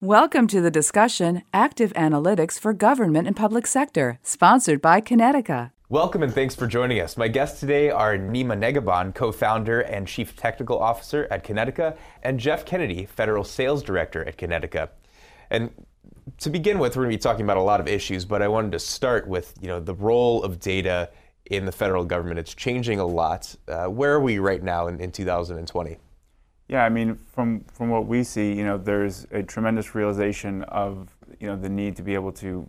Welcome to the discussion Active Analytics for Government and Public Sector, sponsored by Kinetica. Welcome and thanks for joining us. My guests today are Nima Negahban, co founder and chief technical officer at Kinetica, and Jeff Kennedy, federal sales director at Kinetica. And to begin with, we're going to be talking about a lot of issues, but I wanted to start with you know, the role of data in the federal government. It's changing a lot. Uh, where are we right now in, in 2020? Yeah, I mean, from from what we see, you know, there's a tremendous realization of you know the need to be able to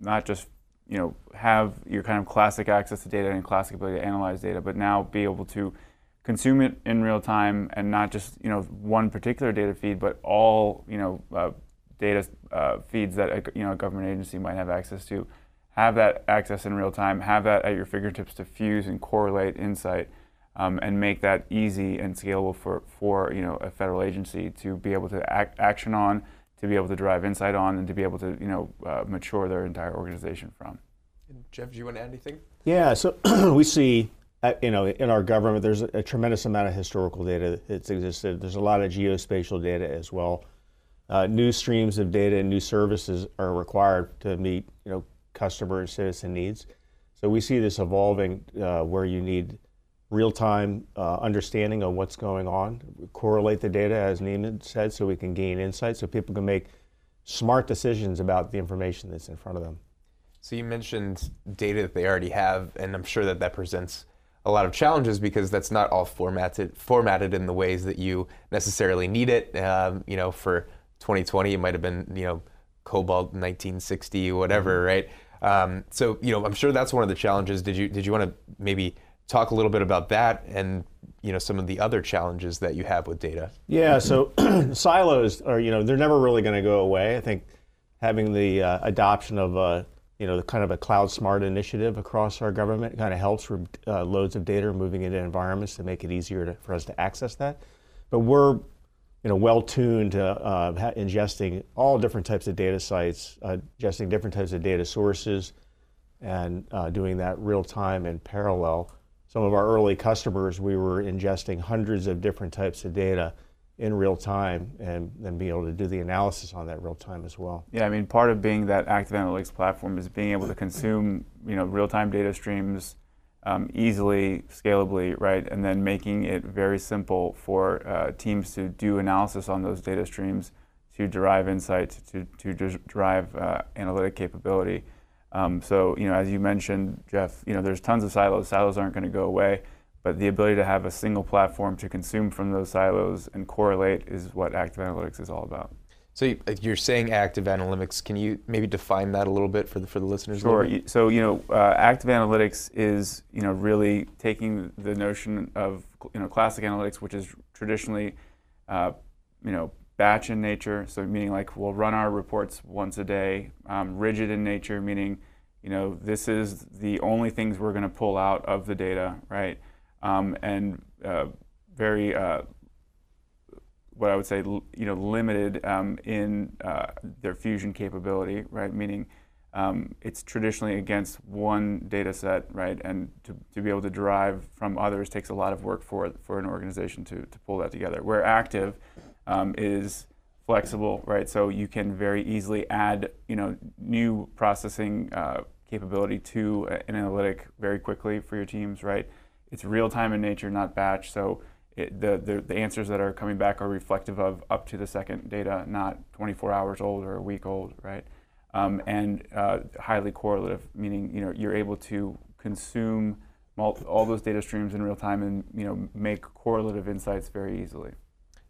not just you know have your kind of classic access to data and classic ability to analyze data, but now be able to consume it in real time and not just you know one particular data feed, but all you know uh, data uh, feeds that a, you know a government agency might have access to. Have that access in real time. Have that at your fingertips to fuse and correlate insight um, and make that easy and scalable for, for you know a federal agency to be able to act, action on, to be able to drive insight on, and to be able to you know uh, mature their entire organization from. Jeff, do you want to add anything? Yeah, so we see uh, you know in our government there's a, a tremendous amount of historical data that's existed. There's a lot of geospatial data as well. Uh, new streams of data and new services are required to meet you know customer and citizen needs. So we see this evolving uh, where you need real-time uh, understanding of what's going on, correlate the data, as Nima said, so we can gain insight, so people can make smart decisions about the information that's in front of them. So you mentioned data that they already have, and I'm sure that that presents a lot of challenges because that's not all formatted formatted in the ways that you necessarily need it. Um, you know, for 2020, it might have been you know COBOL 1960, whatever, mm-hmm. right? Um, so you know, I'm sure that's one of the challenges. Did you did you want to maybe talk a little bit about that and you know some of the other challenges that you have with data. Yeah, so silos are you know they're never really going to go away. I think having the uh, adoption of uh, you know the kind of a cloud smart initiative across our government kind of helps for uh, loads of data moving into environments to make it easier to, for us to access that. But we're you know well tuned to uh, ingesting all different types of data sites, uh, ingesting different types of data sources, and doing that real time and parallel some of our early customers, we were ingesting hundreds of different types of data in real time and then be able to do the analysis on that real time as well. Yeah, I mean, part of being that active analytics platform is being able to consume, you know, real time data streams um, easily, scalably, right, and then making it very simple for uh, teams to do analysis on those data streams, to derive insights, to to drive uh, analytic capability. Um, so, you know, as you mentioned, Jeff, you know, there's tons of silos. Silos aren't going to go away, but the ability to have a single platform to consume from those silos and correlate is what active analytics is all about. So you're saying active analytics. Can you maybe define that a little bit for the for the listeners? Sure. So you know, uh, active analytics is you know really taking the notion of you know classic analytics, which is traditionally uh, you know batch in nature, so meaning like we'll run our reports once a day. Um, rigid in nature, meaning you know this is the only things we're going to pull out of the data, right? Um, and uh, very uh, what I would say, you know, limited um, in uh, their fusion capability, right? Meaning um, it's traditionally against one data set, right? And to, to be able to derive from others takes a lot of work for, for an organization to, to pull that together. We're active um, is flexible, right? So you can very easily add, you know, new processing uh, capability to an analytic very quickly for your teams, right? It's real time in nature, not batch. So it, the, the, the answers that are coming back are reflective of up to the second data, not 24 hours old or a week old, right? Um, and uh, highly correlative, meaning you know you're able to consume all those data streams in real time and you know make correlative insights very easily.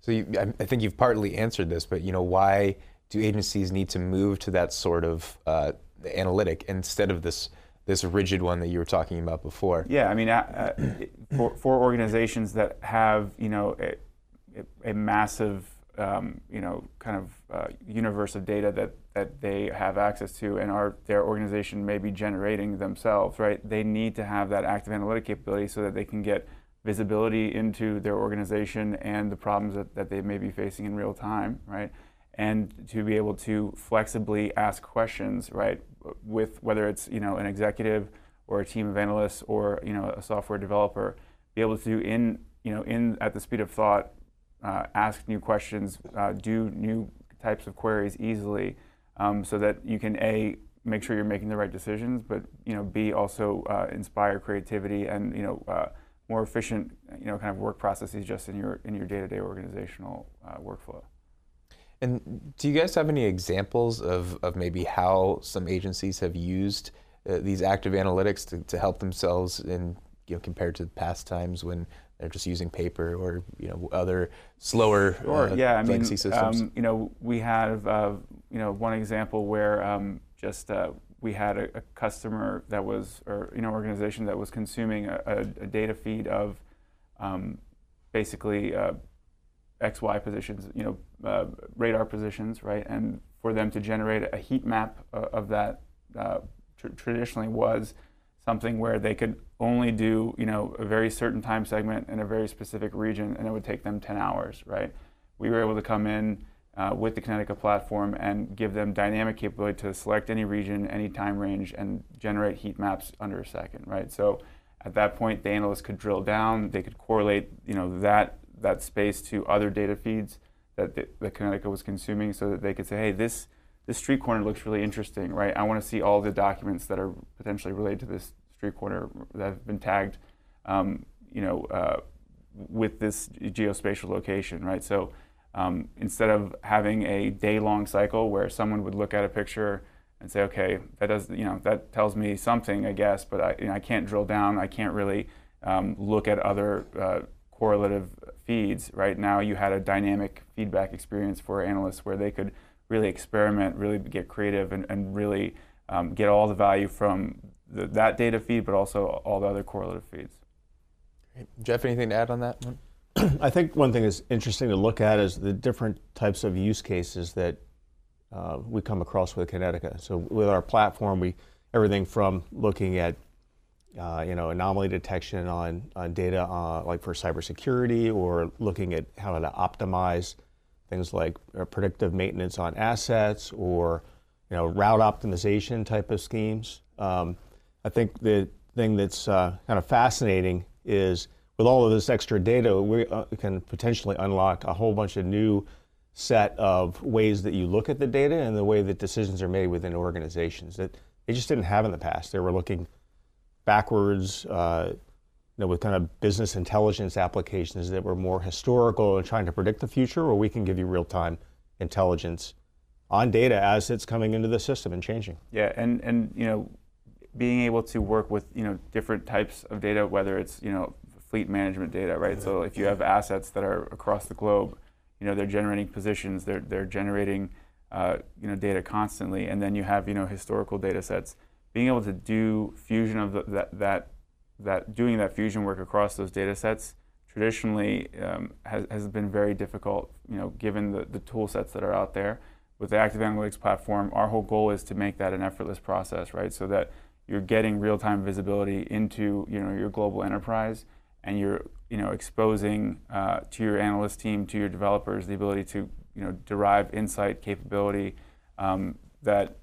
So you, I think you've partly answered this, but you know, why do agencies need to move to that sort of uh, analytic instead of this this rigid one that you were talking about before? Yeah, I mean, uh, for, for organizations that have you know a, a massive um, you know kind of uh, universe of data that that they have access to and are their organization may be generating themselves, right? They need to have that active analytic capability so that they can get visibility into their organization and the problems that, that they may be facing in real time, right? And to be able to flexibly ask questions, right, with whether it's you know an executive or a team of analysts or you know a software developer, be able to in you know in at the speed of thought, uh, ask new questions, uh, do new types of queries easily, um, so that you can a make sure you're making the right decisions, but you know b also uh, inspire creativity and you know uh, more efficient you know kind of work processes just in your in your day-to-day organizational uh, workflow. And do you guys have any examples of, of maybe how some agencies have used uh, these active analytics to, to help themselves in you know compared to past times when they're just using paper or you know other slower Sure. uh, yeah, I mean, systems? um, you know, we have uh, you know one example where um, just uh, we had a, a customer that was, or you know, organization that was consuming a, a, a data feed of um, basically uh, X, Y positions, you know, uh, radar positions, right? And for them to generate a heat map uh, of that uh, tr- traditionally was something where they could only do, you know, a very certain time segment in a very specific region, and it would take them 10 hours, right? We were able to come in uh, with the Kinetica platform and give them dynamic capability to select any region, any time range, and generate heat maps under a second, right? So at that point, the analysts could drill down, they could correlate, you know, that that space to other data feeds that the, that Kinetica was consuming, so that they could say, hey, this this street corner looks really interesting, right? I want to see all the documents that are potentially related to this street corner that have been tagged, um, you know, uh, with this geospatial location, right? So um, instead of having a day-long cycle where someone would look at a picture and say, okay, that does, you know, that tells me something, I guess, but I, you know, I can't drill down. I can't really um, look at other uh, correlative feeds. Right now, you had a dynamic feedback experience for analysts where they could really experiment, really get creative, and, and really um, get all the value from the, that data feed, but also all the other correlative feeds. Jeff, anything to add on that one? I think one thing that's interesting to look at is the different types of use cases that uh, we come across with Kinetica. So with our platform, we everything from looking at uh, you know anomaly detection on, on data uh, like for cybersecurity, or looking at how to optimize things like uh, predictive maintenance on assets, or you know route optimization type of schemes. Um, I think the thing that's uh, kind of fascinating is with all of this extra data, we uh, can potentially unlock a whole bunch of new set of ways that you look at the data and the way that decisions are made within organizations that they just didn't have in the past. They were looking backwards, uh, you know, with kind of business intelligence applications that were more historical and trying to predict the future, where we can give you real-time intelligence on data as it's coming into the system and changing. Yeah, and and you know, being able to work with you know different types of data, whether it's you know fleet management data, right? So if you have assets that are across the globe, you know they're generating positions, they're they're generating uh, you know data constantly, and then you have you know historical data sets. Being able to do fusion of the, that that that doing that fusion work across those data sets traditionally um, has, has been very difficult, you know, given the, the tool sets that are out there. With the Active Analytics platform, our whole goal is to make that an effortless process, right? So that you're getting real-time visibility into you know your global enterprise and you're you know exposing uh, to your analyst team to your developers the ability to you know derive insight capability um, that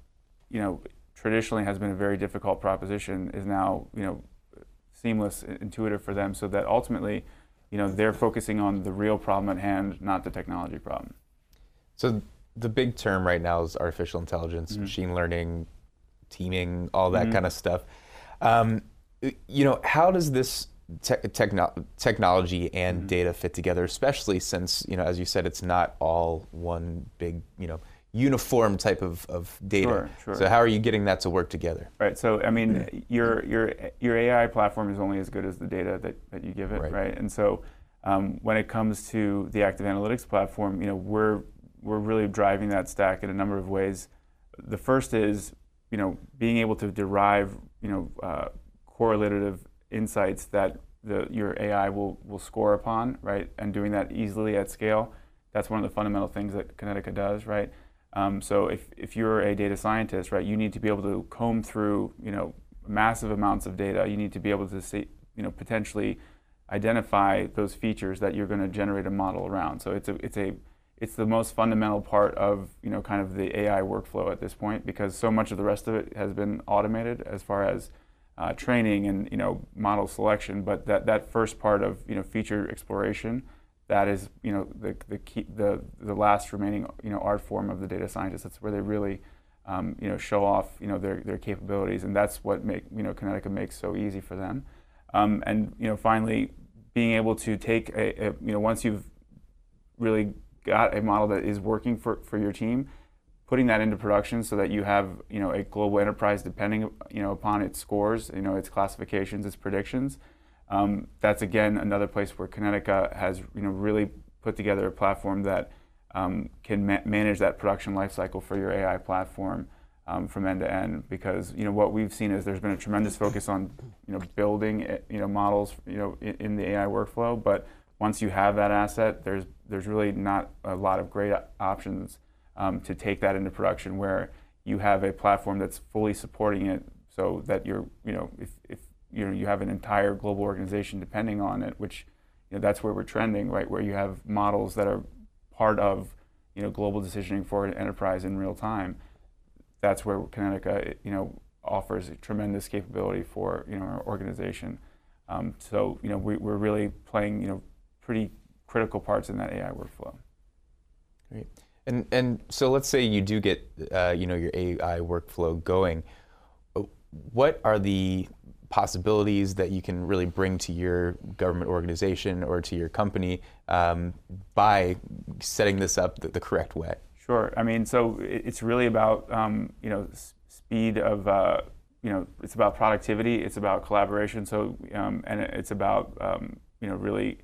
you know traditionally has been a very difficult proposition is now you know seamless intuitive for them so that ultimately you know they're focusing on the real problem at hand not the technology problem. So the big term right now is artificial intelligence, machine learning, teaming, all that kind of stuff. Um, you know, how does this te- techno- technology and data fit together, especially since you know, as you said, it's not all one big you know uniform type of, of data. Sure, sure. So how are you getting that to work together? Right. So I mean, your your your AI platform is only as good as the data that, that you give it, Right. right? And so um, when it comes to the Active Analytics platform, you know, we're we're really driving that stack in a number of ways. The first is you know being able to derive you know uh, correlative insights that the, your AI will will score upon, right? And doing that easily at scale. That's one of the fundamental things that Kinetica does, right? Um, so if, if you're a data scientist, right, you need to be able to comb through, you know, massive amounts of data. You need to be able to see, you know, potentially identify those features that you're going to generate a model around. So it's a, it's a, it's the most fundamental part of, you know, kind of the AI workflow at this point because so much of the rest of it has been automated as far as uh, training and, you know, model selection. But that, that first part of, you know, feature exploration, that is you know the the key, the the last remaining you know art form of the data scientist. That's where they really um, you know show off you know their, their capabilities, and that's what make you know Kinetica makes so easy for them. Um, and you know finally being able to take a, a you know once you've really got a model that is working for, for your team, putting that into production so that you have you know a global enterprise depending you know upon its scores, you know its classifications, its predictions. Um, that's again another place where Kinetica has you know really put together a platform that um, can ma- manage that production lifecycle for your AI platform um, from end to end. Because you know what we've seen is there's been a tremendous focus on you know building eh, you know models you know in, in the AI workflow, but once you have that asset, there's there's really not a lot of great options um, to take that into production where you have a platform that's fully supporting it so that you're you know if, if you know you have an entire global organization depending on it which you know that's where we're trending right where you have models that are part of you know global decisioning for an enterprise in real time that's where Kinetica you know offers a tremendous capability for you know our organization um, so you know we, we're really playing you know pretty critical parts in that AI workflow. Great. And and so let's say you do get uh, you know your AI workflow going. What are the possibilities that you can really bring to your government organization or to your company um, by setting this up the, the, correct way? Sure. I mean, so it's really about um, you know speed of uh, you know it's about productivity. It's about collaboration. So um, and it's about um, you know really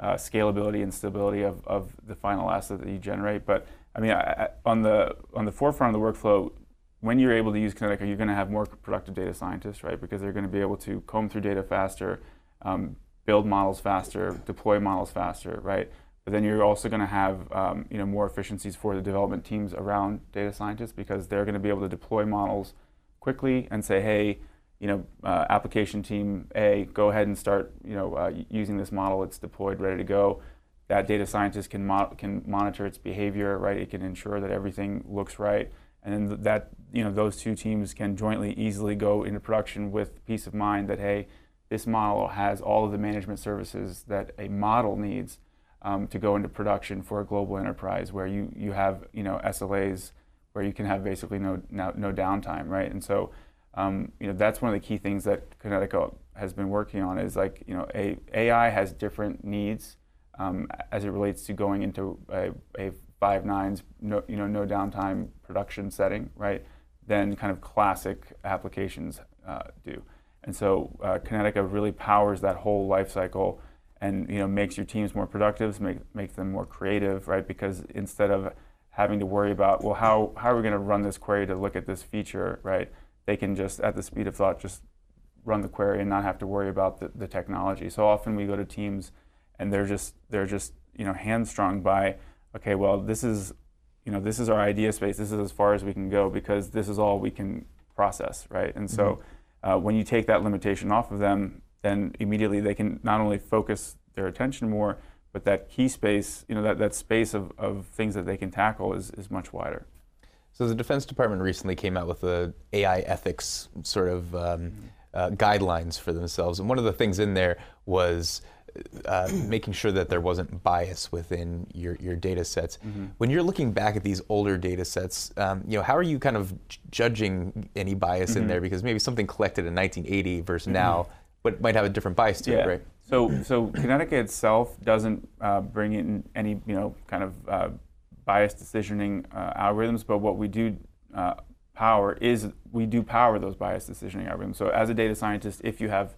uh, scalability and stability of, of the final asset that you generate. But I mean, I, on the on the forefront of the workflow, when you're able to use Kinetica, you're going to have more productive data scientists, right? Because they're going to be able to comb through data faster, um, build models faster, deploy models faster, right? But then you're also going to have um, you know more efficiencies for the development teams around data scientists because they're going to be able to deploy models quickly and say, hey, you know, uh, application team A, go ahead and start, you know, uh, using this model. It's deployed, ready to go. That data scientist can mo- can monitor its behavior, right? It can ensure that everything looks right, and then that you know those two teams can jointly easily go into production with peace of mind that hey, this model has all of the management services that a model needs um, to go into production for a global enterprise where you you have you know SLAs where you can have basically no no, no downtime, right? And so um, you know, that's one of the key things that Kinetica has been working on is like, you know, a, AI has different needs um, as it relates to going into a, a five nines, no, you know, no downtime production setting, right? Than kind of classic applications uh, do. And so uh, Kinetica really powers that whole life cycle and you know makes your teams more productive, make, makes them more creative, right? Because instead of having to worry about, well, how, how are we going to run this query to look at this feature, right? they can just, at the speed of thought, just run the query and not have to worry about the, the technology. So often we go to teams and they're just they're just you know hamstrung by okay well this is you know this is our idea space. This is as far as we can go because this is all we can process right? And so mm-hmm. uh, when you take that limitation off of them then immediately they can not only focus their attention more but that key space you know that, that space of, of things that they can tackle is, is much wider. So the Defense Department recently came out with a AI ethics sort of um, uh, guidelines for themselves, and one of the things in there was uh, making sure that there wasn't bias within your, your data sets. Mm-hmm. When you're looking back at these older data sets, um, you know, how are you kind of judging any bias mm-hmm. in there? Because maybe something collected in 1980 versus mm-hmm. now, but might have a different bias to yeah. it, right? So, so Kinetica itself doesn't uh, bring in any, you know, kind of uh, bias decisioning uh, algorithms, but what we do uh, power is we do power those bias decisioning algorithms. So as a data scientist, if you have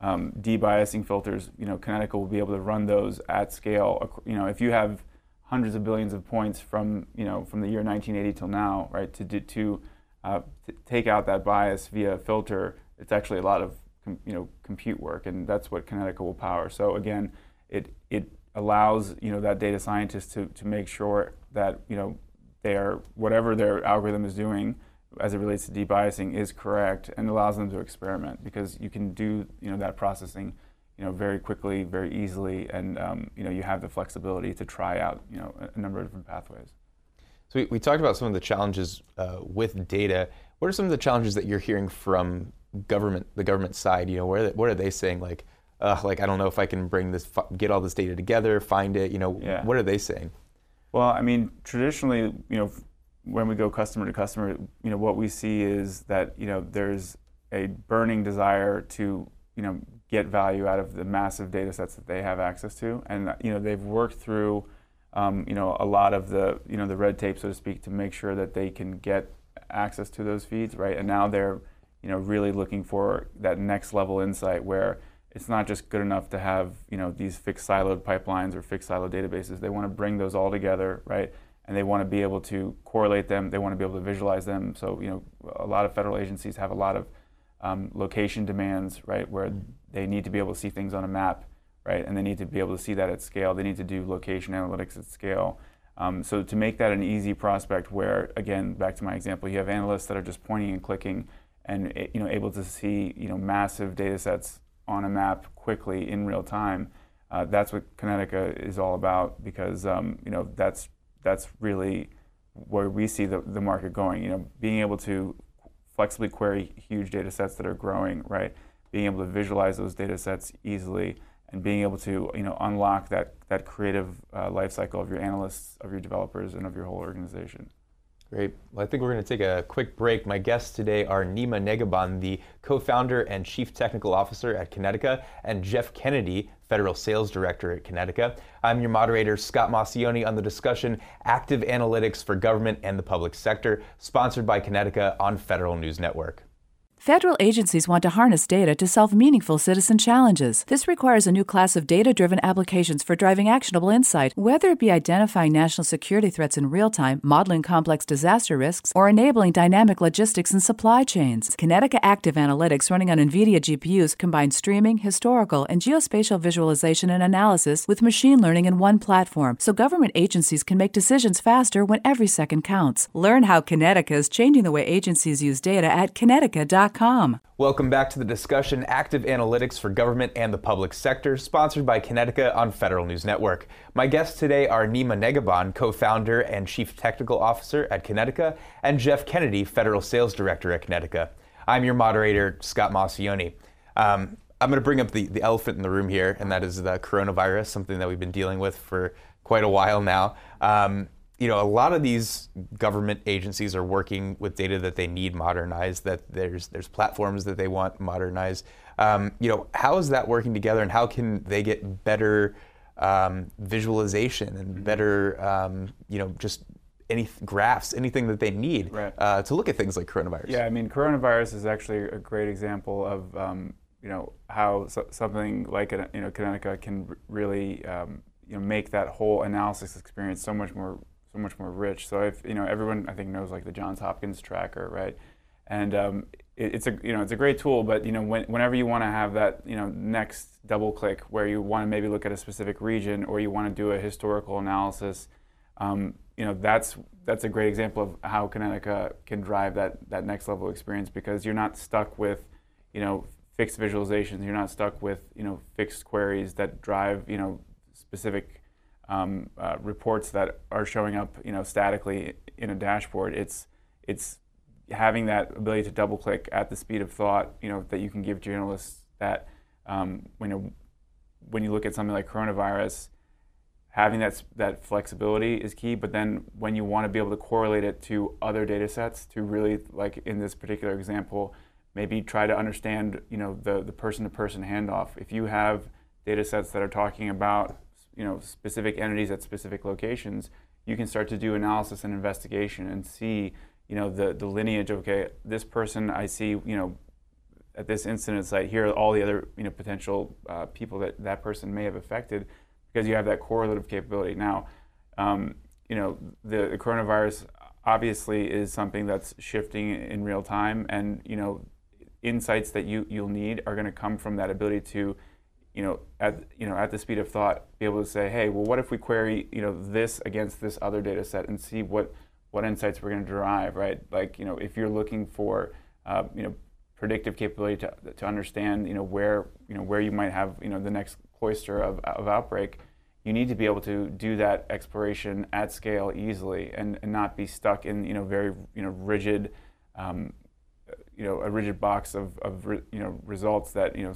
um, debiasing filters, you know, Kinetica will be able to run those at scale. You know, if you have hundreds of billions of points from, you know, from the year 1980 till now, right, to, to, uh, to take out that bias via filter, it's actually a lot of, you know, compute work, and that's what Kinetica will power. So again, it, it allows, you know, that data scientist to, to make sure that you know they are whatever their algorithm is doing as it relates to debiasing is correct and allows them to experiment because you can do you know that processing you know very quickly very easily and um, you know you have the flexibility to try out you know a, number of different pathways so we, we talked about some of the challenges uh, with data what are some of the challenges that you're hearing from government the government side you know where what are they saying like uh, like I don't know if I can bring this, get all this data together, find it. You know, Yeah. what are they saying? Well, I mean, traditionally, you know, when we go customer to customer, you know, what we see is that you know there's a burning desire to you know get value out of the massive data sets that they have access to, and you know they've worked through um, you know a lot of the you know the red tape, so to speak, to make sure that they can get access to those feeds, right? And now they're you know really looking for that next level insight where it's not just good enough to have you know these fixed siloed pipelines or fixed siloed databases. They want to bring those all together, right? And they want to be able to correlate them. They want to be able to visualize them. So you know, a lot of federal agencies have a lot of um, location demands, right, where they need to be able to see things on a map, right, and they need to be able to see that at scale. They need to do location analytics at scale. Um, so to make that an easy prospect, where again, back to my example, you have analysts that are just pointing and clicking, and eh, you know, able to see you know massive data sets on a map quickly in real time. Uh, that's what Kinetica is all about because um, you know that's that's really where we see the, the market going. You know, being able to flexibly query huge data sets that are growing, right? Being able to visualize those data sets easily and being able to you know unlock that that creative uh, life cycle of your analysts, of your developers, and of your whole organization. Great. Well, I think we're going to take a quick break. My guests today are Nima Negahban, the co founder and chief technical officer at Kinetica, and Jeff Kennedy, federal sales director at Kinetica. I'm your moderator, Scott Maucione, on the discussion Active Analytics for Government and the Public Sector, sponsored by Kinetica on Federal News Network. Federal agencies want to harness data to solve meaningful citizen challenges. This requires a new class of data driven applications for driving actionable insight, whether it be identifying national security threats in real time, modeling complex disaster risks, or enabling dynamic logistics and supply chains. Kinetica Active Analytics running on NVIDIA GPUs combines streaming, historical, and geospatial visualization and analysis with machine learning in one platform so government agencies can make decisions faster when every second counts. Learn how Kinetica is changing the way agencies use data at kinetica.com. Welcome back to the discussion Active Analytics for Government and the Public Sector, sponsored by Kinetica on Federal News Network. My guests today are Nima Negahban, co founder and chief technical officer at Kinetica, and Jeff Kennedy, federal sales director at Kinetica. I'm your moderator, Scott Maucione. Um, I'm going to bring up the, the elephant in the room here, and that is the coronavirus, something that we've been dealing with for quite a while now. Um, you know, a lot of these government agencies are working with data that they need modernized. That there's there's platforms that they want modernized. Um, you know, how is that working together, and how can they get better um, visualization and better, um, you know, just any graphs, anything that they need Right. uh, to look at things like coronavirus? Yeah, I mean, coronavirus is actually a great example of um, you know how so, something like you know Kinetica can r- really um, you know make that whole analysis experience so much more so much more rich. So if you know everyone I think knows like the Johns Hopkins tracker, right? And um, it, it's a you know it's a great tool, but you know when, whenever you want to have that you know next double click where you want to maybe look at a specific region or you want to do a historical analysis, um, you know that's that's a great example of how Kinetica can drive that that next level experience because you're not stuck with you know fixed visualizations. You're not stuck with you know fixed queries that drive you know specific um, uh, reports that are showing up you know statically in a dashboard. It's it's having that ability to double click at the speed of thought you know that you can give journalists that um, when you when you look at something like coronavirus having that that flexibility is key. But then when you want to be able to correlate it to other data sets to really like in this particular example, maybe try to understand you know the the person to person handoff. If you have data sets that are talking about you know specific entities at specific locations, you can start to do analysis and investigation and see you know the the lineage. of, Okay, this person I see you know at this incident site. Here are all the other you know potential uh, people that that person may have affected because you have that correlative capability. Now, um, you know, the, the, coronavirus obviously is something that's shifting in real time, and you know, insights that you you'll need are going to come from that ability to, you know, at you know at the speed of thought, be able to say, hey, well, what if we query you know this against this other data set and see what what insights we're going to derive, right? Like, you know, if you're looking for, uh, you know, predictive capability to, to understand, you know, where, you know, where you might have, you know, the next cloister of, of outbreak, you need to be able to do that exploration at scale easily and, and not be stuck in, you know, very, you know, rigid, um, you know, a rigid box of, of you know, results that, you know,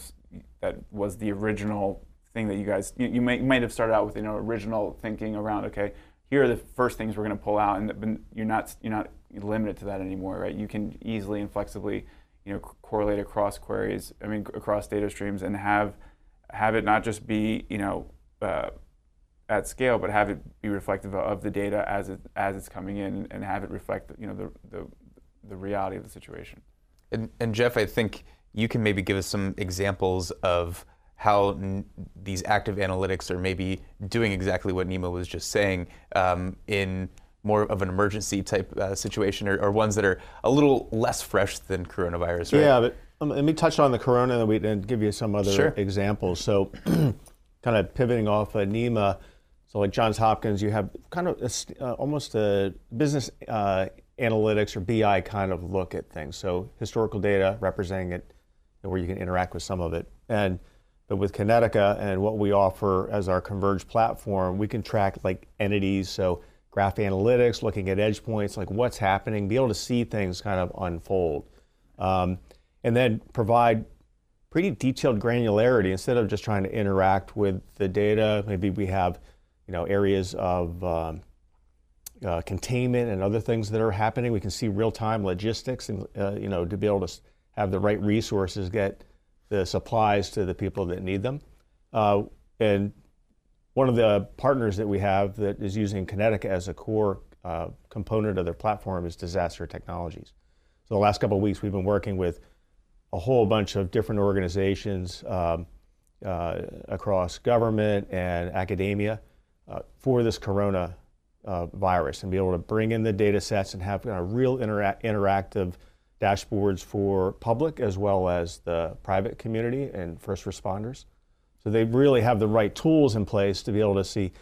that was the original thing that you guys you, you, might, you might have started out with you know original thinking around okay here are the first things we're going to pull out and you're not you're not limited to that anymore right? You can easily and flexibly you know correlate across queries I mean across data streams and have have it not just be you know uh, at scale but have it be reflective of the data as it as it's coming in and have it reflect you know the the, the reality of the situation. And, and Jeff I think you can maybe give us some examples of how n- these active analytics are maybe doing exactly what Nima was just saying um, in more of an emergency type uh, situation or, or, ones that are a little less fresh than coronavirus, right? Yeah, but um, let me touch on the corona and, we, and give you some other sure. examples. So, kind of pivoting off of Nima, so like Johns Hopkins, you have kind of a, uh, almost a business uh, analytics or BI kind of look at things. So historical data representing it, where you can interact with some of it, and but with Kinetica and what we offer as our Converge platform, we can track like entities, so graph analytics, looking at edge points, like what's happening, be able to see things kind of unfold. Um, and then provide pretty detailed granularity instead of just trying to interact with the data. Maybe we have, you know, areas of um, uh, containment and other things that are happening. We can see real-time logistics and, uh, you know, to be able to have the right resources get the supplies to the people that need them. Uh, and one of the partners that we have that is using Kinetica as a core uh, component of their platform is Disaster Technologies. So the last couple of weeks, we've been working with a whole bunch of different organizations um, uh, across government and academia uh, for this corona uh, virus and be able to bring in the data sets and have a real intera- interactive dashboards for public as well as the private community and first responders. So they really have the right tools in place to be able to see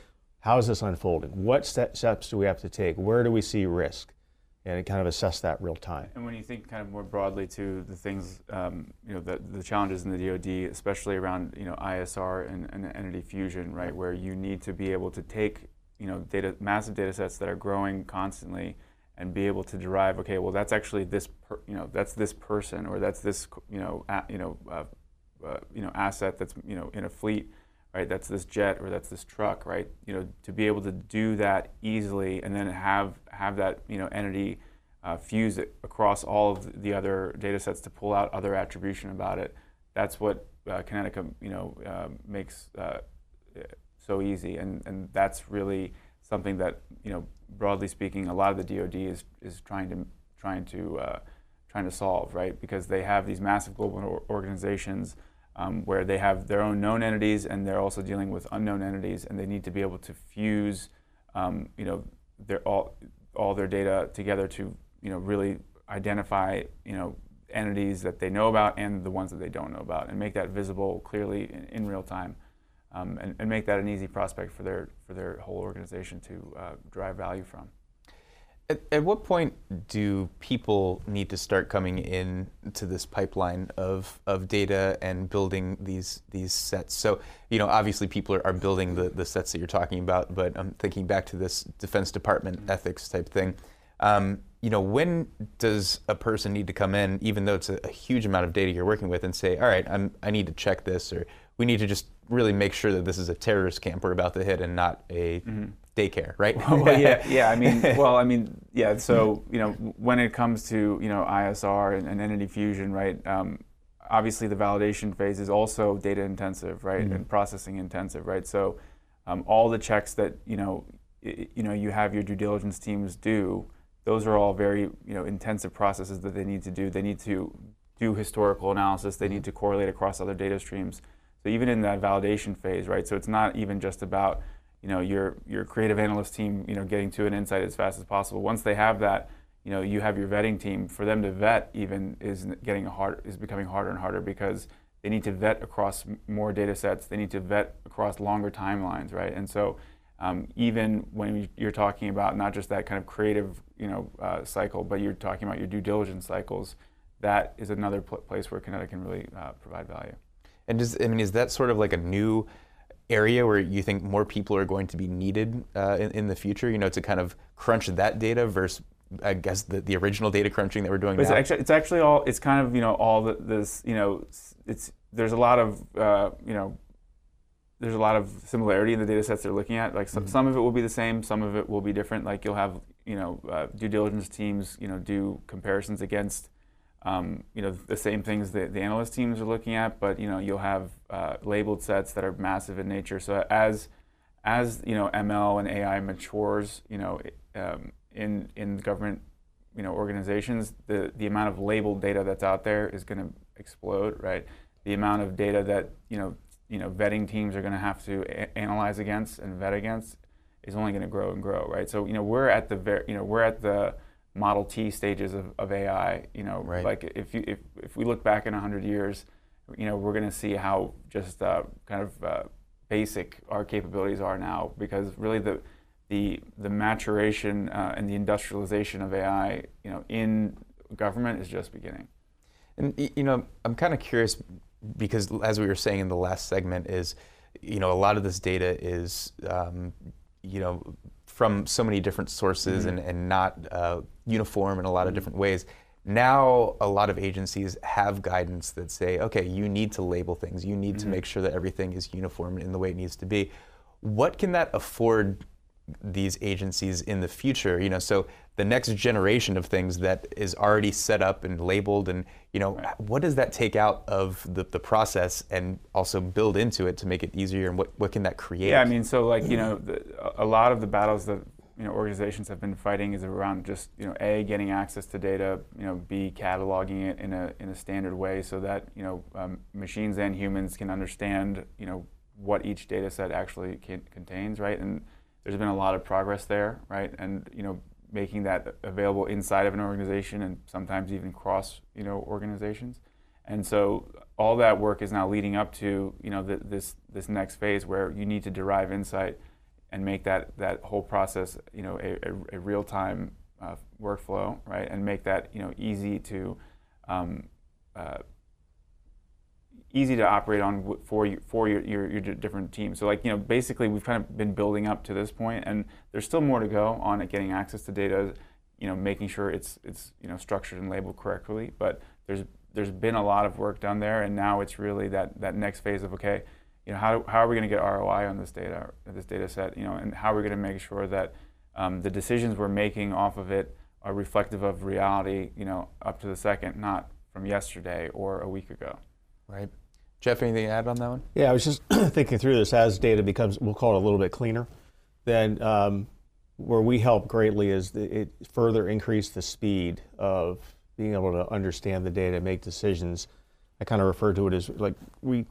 how is this unfolding? What steps do we have to take? Where do we see risk? And kind of assess that real time. And when you think kind of more broadly to the things, um, you know, the, the challenges in the DoD, especially around you know ISR and, and entity fusion, right, where you need to be able to take you know data, massive data sets that are growing constantly and be able to derive okay well that's actually this per, you know that's this person or that's this you know a, you know uh, uh, you know asset that's you know in a fleet right? That's this jet or that's this truck right? You know to be able to do that easily and then have have that you know entity uh, fuse it across all of the other data sets to pull out other attribution about it that's what uh, Kinetica you know uh, makes uh, so easy. And and that's really something that you know broadly speaking, a lot of the DoD is, is trying to trying to uh, trying to solve, right? Because they have these massive global organizations um, where they have their own known entities and they're also dealing with unknown entities, and they need to be able to fuse, um, you know, their all all their data together to you know really identify you know entities that they know about and the ones that they don't know about, and make that visible clearly in, in real time um, and, and, make that an easy prospect for their for their whole organization to uh, drive value from. At, at, what point do people need to start coming in to this pipeline of, of data and building these these sets? So, you know, obviously people are, are building the, the sets that you're talking about, but I'm thinking back to this Defense Department mm-hmm. ethics type thing. Um, you know, when does a person need to come in, even though it's a, a, huge amount of data you're working with, and say, all right, I'm, I need to check this, or we need to just really make sure that this is a terrorist camp we're about to hit and not a mm-hmm. daycare, right? well, yeah, yeah. I mean, well, I mean, yeah. So you know, when it comes to you know ISR and, and entity fusion, right? Um, obviously, the validation phase is also data intensive, right, mm-hmm. and processing intensive, right? So um, all the checks that you know, you know, you have your due diligence teams do. Those are all very you know intensive processes that they need to do. They need to do historical analysis. They need to correlate across other data streams. So even in that validation phase, right? So it's not even just about you know your your creative analyst team, you know, getting to an insight as fast as possible. Once they have that, you know, you have your vetting team. For them to vet even is getting hard is becoming harder and harder because they need to vet across more data sets. They need to vet across longer timelines, right? And so um, even when you're talking about not just that kind of creative, you know, uh, cycle, but you're talking about your due diligence cycles, that is another pl- place where Kinetica can really uh, provide value. And does, I mean, is that sort of like a new area where you think more people are going to be needed uh, in, in, the future, you know, to kind of crunch that data versus, I guess, the, the original data crunching that we're doing it's Actually, it's actually all, it's kind of, you know, all the, this, you know, it's there's a lot of uh, you know there's a lot of similarity in the data sets they're looking at. Like some, Mhm. some of it will be the same, some of it will be different. Like you'll have you know uh, due diligence teams you know do comparisons against um, you know the same things that the analyst teams are looking at, but you know you'll have uh, labeled sets that are massive in nature. So as as you know ML and AI matures, you know um, in in government you know organizations, the the amount of labeled data that's out there is going to explode, right? The amount of data that you know you know vetting teams are going to have to a- analyze against and vet against is only going to grow and grow, right? So you know we're at the ver- you know we're at the Model T stages of, of AI. You know, Right. like if you if, if we look back in hundred years, you know we're going to see how just uh, kind of uh, basic our capabilities are now because really the the the maturation uh, and the industrialization of AI, you know, in government is just beginning. And you know, I'm kind of curious because as we were saying in the last segment, is you know a lot of this data is um, you know from so many different sources Mhm. and and not uh, uniform in a lot of different ways. Now a lot of agencies have guidance that say, okay, you need to label things. You need to Mhm. make sure that everything is uniform in the way it needs to be. What can that afford these agencies in the future you know so the next generation of things that is already set up and labeled and you know Right. what does that take out of the, the process and also build into it to make it easier and what, what can that create Yeah, I mean, so like you know, the, a- lot of the battles that you know organizations have been fighting is around just you know a getting access to data, you know, b cataloging it in a in a standard way so that you know um, machines and humans can understand you know what each data set actually can, contains, right? And there's been a lot of progress there, right? And you know, making that available inside of an organization and sometimes even cross you know organizations. And so all that work is now leading up to you know th- this this next phase where you need to derive insight and make that that whole process you know a, a, a real time uh, workflow, right? And make that you know easy to um, uh, easy to operate on for for your, your your different teams. So like you know basically we've kind of been building up to this point, and there's still more to go on it getting access to data. You know, making sure it's it's you know structured and labeled correctly, but there's there's been a lot of work done there, and now it's really that, that next phase of okay, you know, how, how are we going to get ROI on this data, this data set, you know, and how are we going to make sure that um, the decisions we're making off of it are reflective of reality, you know, up to the second, not from yesterday or a week ago. Right jeff anything to add on that one Yeah, I was just thinking through this as data becomes, we'll call it a little bit cleaner. Then um, where we help greatly is it further increase the speed of being able to understand the data, make decisions. I kind of refer to it as like we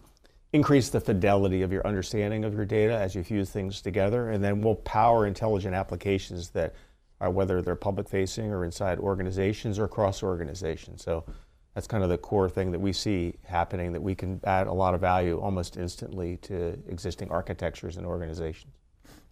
increase the fidelity of your understanding of your data as you fuse things together, and then we'll power intelligent applications that are whether they're public facing or inside organizations or cross organizations. So that's kind of the core thing that we see happening that we can add a lot of value almost instantly to existing architectures and organizations.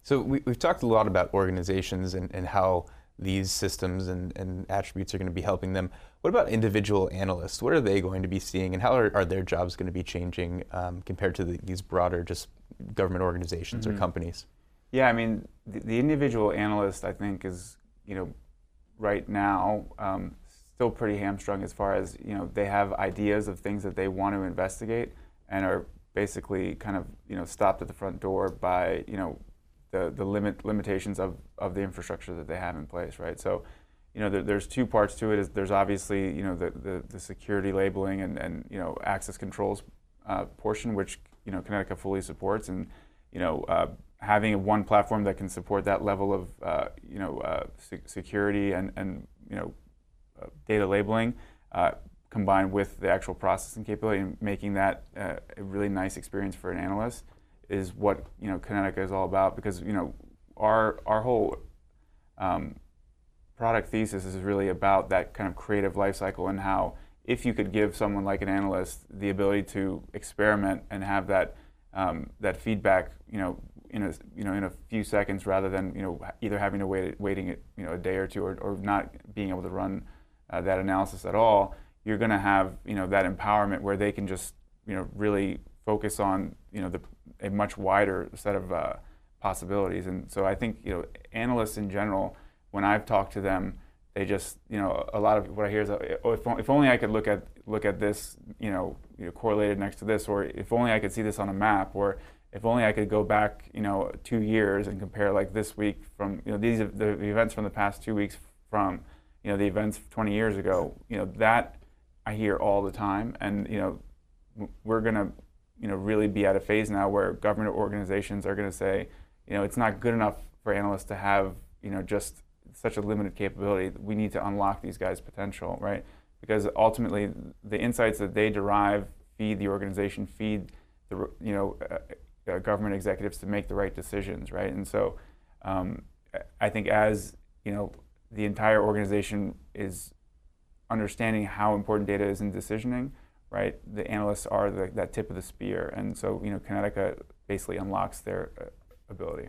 So we, we've talked a lot about organizations and, and how these systems and, and attributes are going to be helping them. What about individual analysts? What are they going to be seeing and how are, are their jobs going to be changing um, compared to the, these broader just government organizations or Mhm. companies? Yeah, I mean, the, the individual analyst, I think, is you know, right now um, still pretty hamstrung as far as you know they have ideas of things that they want to investigate and are basically kind of you know stopped at the front door by you know the the limit limitations of of the infrastructure that they have in place, right? So. You know, there, there's two parts to it. Is there's obviously you know the, the, the security labeling and, and you know access controls uh, portion, which you know Kinetica fully supports, and you know, uh, having one platform that can support that level of, uh, you know, uh, se- security and, and, you know, uh, data labeling, uh, combined with the actual processing capability and making that uh, a really nice experience for an analyst is what, you know, Kinetica is all about because, you know, our, our whole um, product thesis is really about that kind of creative life cycle and how if you could give someone like an analyst the ability to experiment and have that um, that feedback, you know, in a you know in a few seconds, rather than you know either having to wait waiting it you know a day or two, or, or not being able to run uh, that analysis at all, you're going to have you know that empowerment where they can just you know really focus on you know the a much wider set of uh, possibilities. And so I think you know analysts in general, when I've talked to them, they just you know a lot of what I hear is oh, if, if only I could look at look at this you know, you know correlated next to this, or if only I could see this on a map, or if only I could go back you know two years and compare like this week from you know these the events from the past two weeks from you know the events 20 years ago. You know that I hear all the time, and you know we're gonna you know really be at a phase now where government organizations are going to say you know it's not good enough for analysts to have you know just such a limited capability. We need to unlock these guys' potential, right? Because ultimately, the insights that they derive feed the organization, feed the you know uh, uh, government executives to make the right decisions, right? And so, um, I think as you know, the entire organization is understanding how important data is in decisioning, right? The analysts are the, that tip of the spear, and so you know, Kinetica basically unlocks their uh, ability.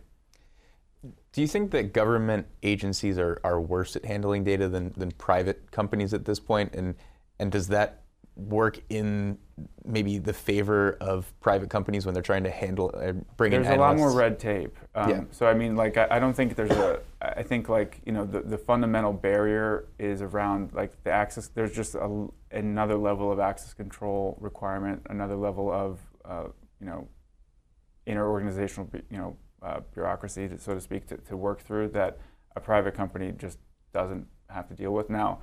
Do you think that government agencies are, are worse at handling data than, than private companies at this point? And, and does that work in maybe the favor of private companies when they're trying to handle uh, bring there's in a lot more red tape um, yeah. so i mean like I, I, don't think there's a i think like you know the, the fundamental barrier is around like the access there's just a, another level of access control requirement another level of uh, you know interorganizational you know uh, bureaucracy, to, so to speak, to, to work through that a private company just doesn't have to deal with. Now,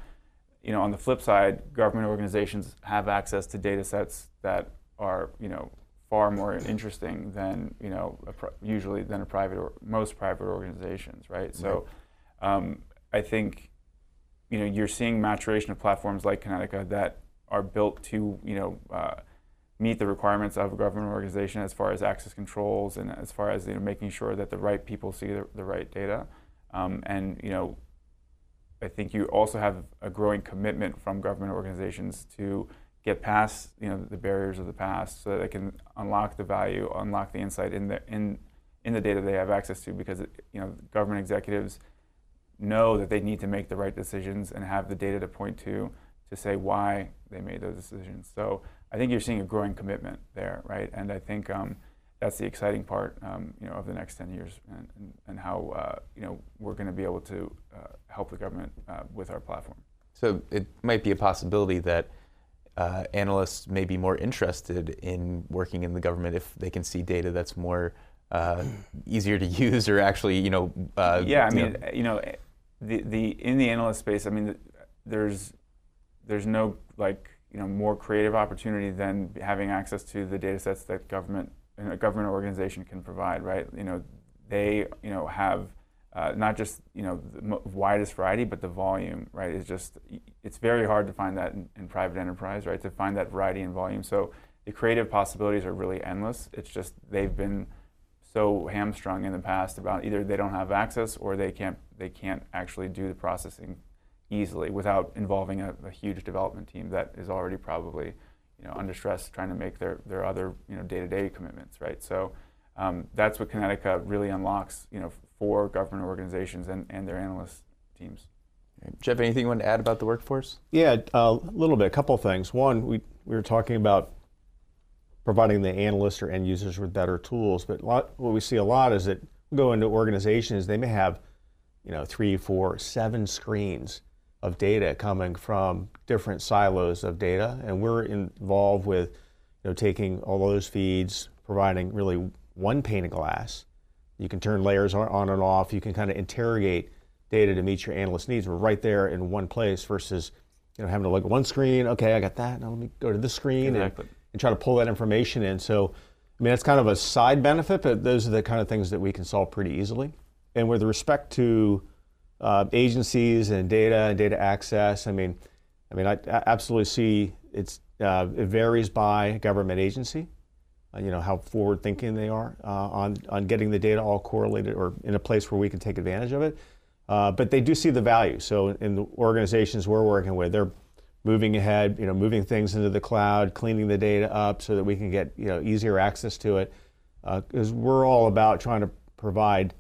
you know, on the flip side, government organizations have access to data sets that are, you know, far more interesting than, you know, usually than a private or most private organizations, right? So, um, I think, you know, you're seeing maturation of platforms like Kinetica that are built to, you know, uh, meet the requirements of a government organization as far as access controls and as far as you know, making sure that the right people see the, the right data. Um, and you know, I think you also have a growing commitment from government organizations to get past you know the barriers of the past so that they can unlock the value, unlock the insight in the in in the data they have access to because you know government executives know that they need to make the right decisions and have the data to point to to say why they made those decisions. So I think you're seeing a growing commitment there, right? And I think um, that's the exciting part, um, you know, of the next 10 years and, and, and how, uh, you know, we're going to be able to uh, help the government uh, with our platform. So it might be a possibility that uh, analysts may be more interested in working in the government if they can see data that's more uh, easier to use or actually, you know. Uh, yeah, I mean, know. you know, the, the, in the analyst space, I mean, there's, there's no like you know more creative opportunity than having access to the data sets that government a government organization can provide right? You know they you know have uh, not just you know the widest variety but the volume right? Is just it's very hard to find that in, in, private enterprise right? To find that variety and volume. So the creative possibilities are really endless. It's just they've been so hamstrung in the past about either they don't have access or they can't they can't actually do the processing easily without involving a, a, huge development team that is already probably you know under stress trying to make their, their other you know day-to-day commitments right so um, that's what Kinetica really unlocks you know for government organizations and, and their analyst teams Jeff, anything you want to add about the workforce? Yeah, a little bit. A couple of things. One, we, we were talking about providing the analysts or end users with better tools, but lot, what we see a lot is that go into organizations, they may have, you know, three, four, seven screens of data coming from different silos of data, and we're involved with you know, taking all those feeds, providing really one pane of glass. You can turn layers on and off. You can kind of interrogate data to meet your analyst needs. We're right there in one place versus you know having to look at one screen. Okay, I got that. Now let me go to this screen exactly. and, and try to pull that information in. So, I mean, that's kind of a side benefit, but those are the kind of things that we can solve pretty easily. And with respect to uh, agencies and data and data access. I mean, I mean, I, I absolutely see it's uh, it varies by government agency. Uh, you know how forward thinking they are uh, on on getting the data all correlated or in a place where we can take advantage of it. Uh, but they do see the value. So in the organizations we're working with, they're moving ahead. You know, moving things into the cloud, cleaning the data up so that we can get you know easier access to it. Because we're all about trying to provide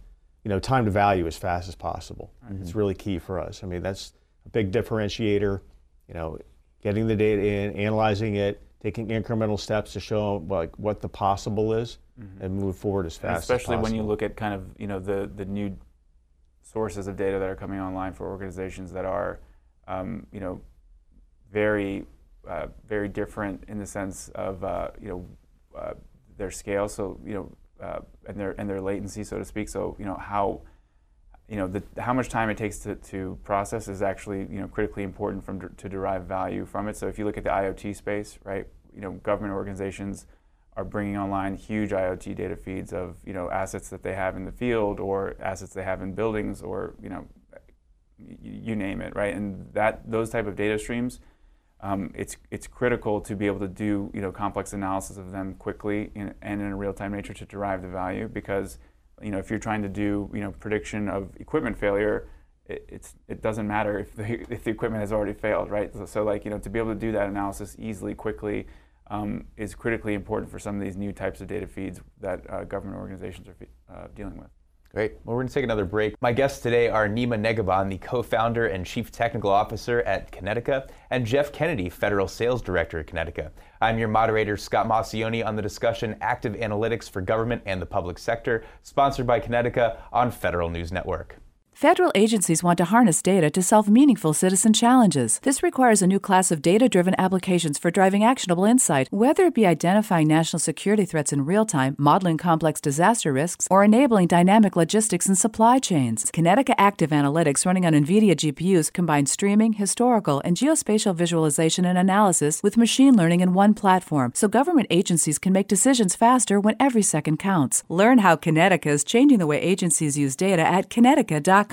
you know, time to value as fast as possible. Mm-hmm. It's really key for us. I mean, that's a big differentiator. You know, getting the data in, analyzing it, taking incremental steps to show like what the possible is, mm-hmm. and move forward as fast. And especially as when you look at kind of you know the the new sources of data that are coming online for organizations that are, um, you know, very, uh, very different in the sense of, uh, you know, uh, their scale. So, you know, uh, and their and their latency, so to speak. So, you know, how, you know, the, how much time it takes to, to process is actually, you know, critically important from to derive value from it. So, if you look at the IoT space, right, you know, government organizations are bringing online huge IoT data feeds of you know assets that they have in the field or assets they have in buildings or you know you name it right and that those type of data streams um, it's it's critical to be able to do you know complex analysis of them quickly in, and in a real time nature to derive the value because you know if you're trying to do you know prediction of equipment failure it, it's it doesn't matter if the, if the equipment has already failed right so, so like you know to be able to do that analysis easily quickly um, is critically important for some of these new types of data feeds that uh, government organizations are uh, dealing with. Great. Well, we're going to take another break. My guests today are Nima Negahban, the co founder and chief technical officer at Kinetica, and Jeff Kennedy, federal sales director at Kinetica. I'm your moderator, Scott Maucione, on the discussion Active Analytics for Government and the Public Sector, sponsored by Kinetica on Federal News Network. Federal agencies want to harness data to solve meaningful citizen challenges. This requires a new class of data driven applications for driving actionable insight, whether it be identifying national security threats in real time, modeling complex disaster risks, or enabling dynamic logistics and supply chains. Kinetica Active Analytics running on NVIDIA GPUs combines streaming, historical, and geospatial visualization and analysis with machine learning in one platform so government agencies can make decisions faster when every second counts. Learn how Kinetica is changing the way agencies use data at kinetica.com.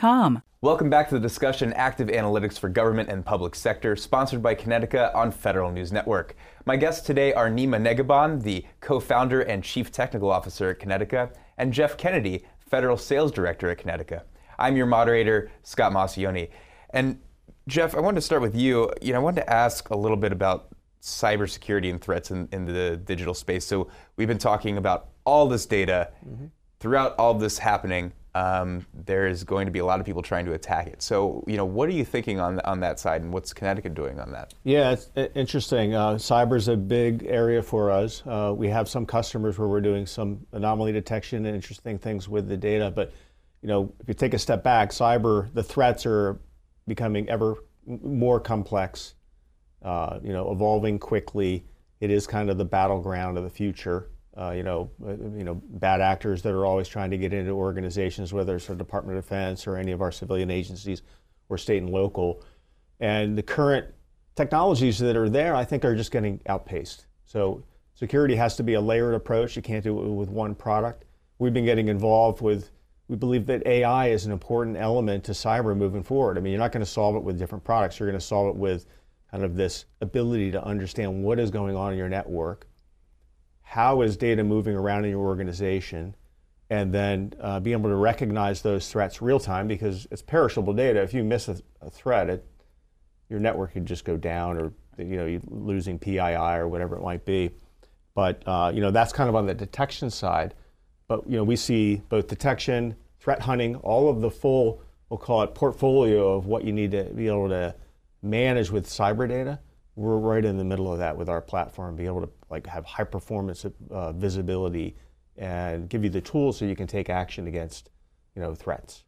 Welcome back to the discussion Active Analytics for Government and Public Sector, sponsored by Kinetica on Federal News Network. My guests today are Nima Negahban, the co founder and chief technical officer at Kinetica, and Jeff Kennedy, federal sales director at Kinetica. I'm your moderator, Scott Maucione. And Jeff, I wanted to start with you. You know, I wanted to ask a little bit about cybersecurity and threats in, in the digital space. So we've been talking about all this data mm-hmm. throughout all this happening um, there is going to be a lot of people trying to attack it. So, you know, what are you thinking on on that side, and what's Kinetica doing on that? Yeah, it's interesting. Uh, is a big area for us. Uh, we have some customers where we're doing some anomaly detection and interesting things with the data. But, you know, if you take a step back, cyber the threats are becoming ever more complex. Uh, you know, evolving quickly. It is kind of the battleground of the future uh, you know, uh, you know, bad actors that are always trying to get into organizations, whether it's the Department of Defense or any of our civilian agencies or state and local. And the current technologies that are there, I think, are just getting outpaced. So security has to be a layered approach. You can't do it with one product. We've been getting involved with. We believe that AI is an important element to cyber moving forward. I mean, you're not going to solve it with different products. You're going to solve it with kind of this ability to understand what is going on in your network how is data moving around in your organization, and then uh, being able to recognize those threats real time because it's perishable data. If you miss a, a threat, it, your network could just go down, or you know, you're losing PII or whatever it might be. But uh, you know, that's kind of on the detection side. But you know, we see both detection, threat hunting, all of the full, we'll call it portfolio of what you need to be able to manage with cyber data we're right in the middle of that with our platform, be able to like have high performance uh, visibility and give you the tools so you can take action against, you know, threats.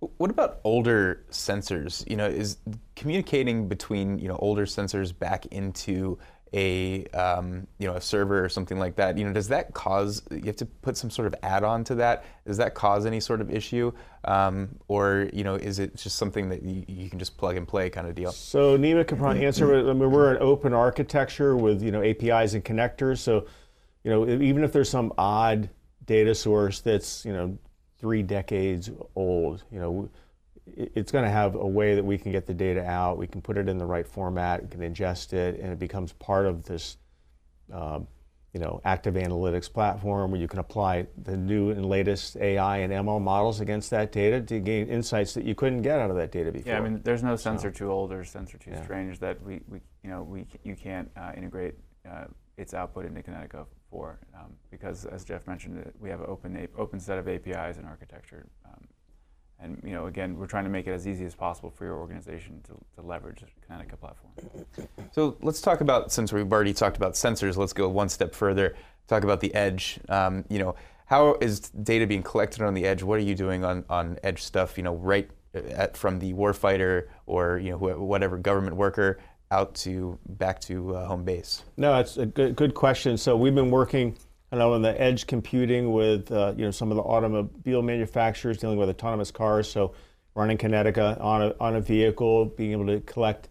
What about older sensors? You know, is communicating between you know older sensors back into a um, you know a server or something like that, you know, does that cause you have to put some sort of add-on to that? Does that cause any sort of issue, um, or you know, is it just something that you, you, can just plug and play kind of deal? So Nima can probably answer. I mean, we're an open architecture with you know APIs and connectors. So you know, even if there's some odd data source that's you know three decades old, you know it's going to have a way that we can get the data out. We can put it in the right format. We can ingest it, and it becomes part of this, um, you know, active analytics platform where you can apply the new and latest AI and ML models against that data to gain insights that you couldn't get out of that data before. Yeah, I mean, there's no sensor so, too old or sensor too yeah. strange that we, we, you know, we you can't uh, integrate uh, its output into Kinetica for um, because, as Jeff mentioned, we have an open open set of APIs and architecture. Um, and you know, again, we're trying to make it as easy as possible for your organization to, to leverage the Kinetica platform. So let's talk about, since we've already talked about sensors, let's go one step further. Talk about the edge. Um, you know, how is data being collected on the edge? What are you doing on, on edge stuff? You know, right at, from the warfighter or you know whatever government worker out to back to uh, home base? No, it's a good good question. So we've been working. I know on the edge computing with uh, you know some of the automobile manufacturers dealing with autonomous cars. So running Kinetica on a on a vehicle, being able to collect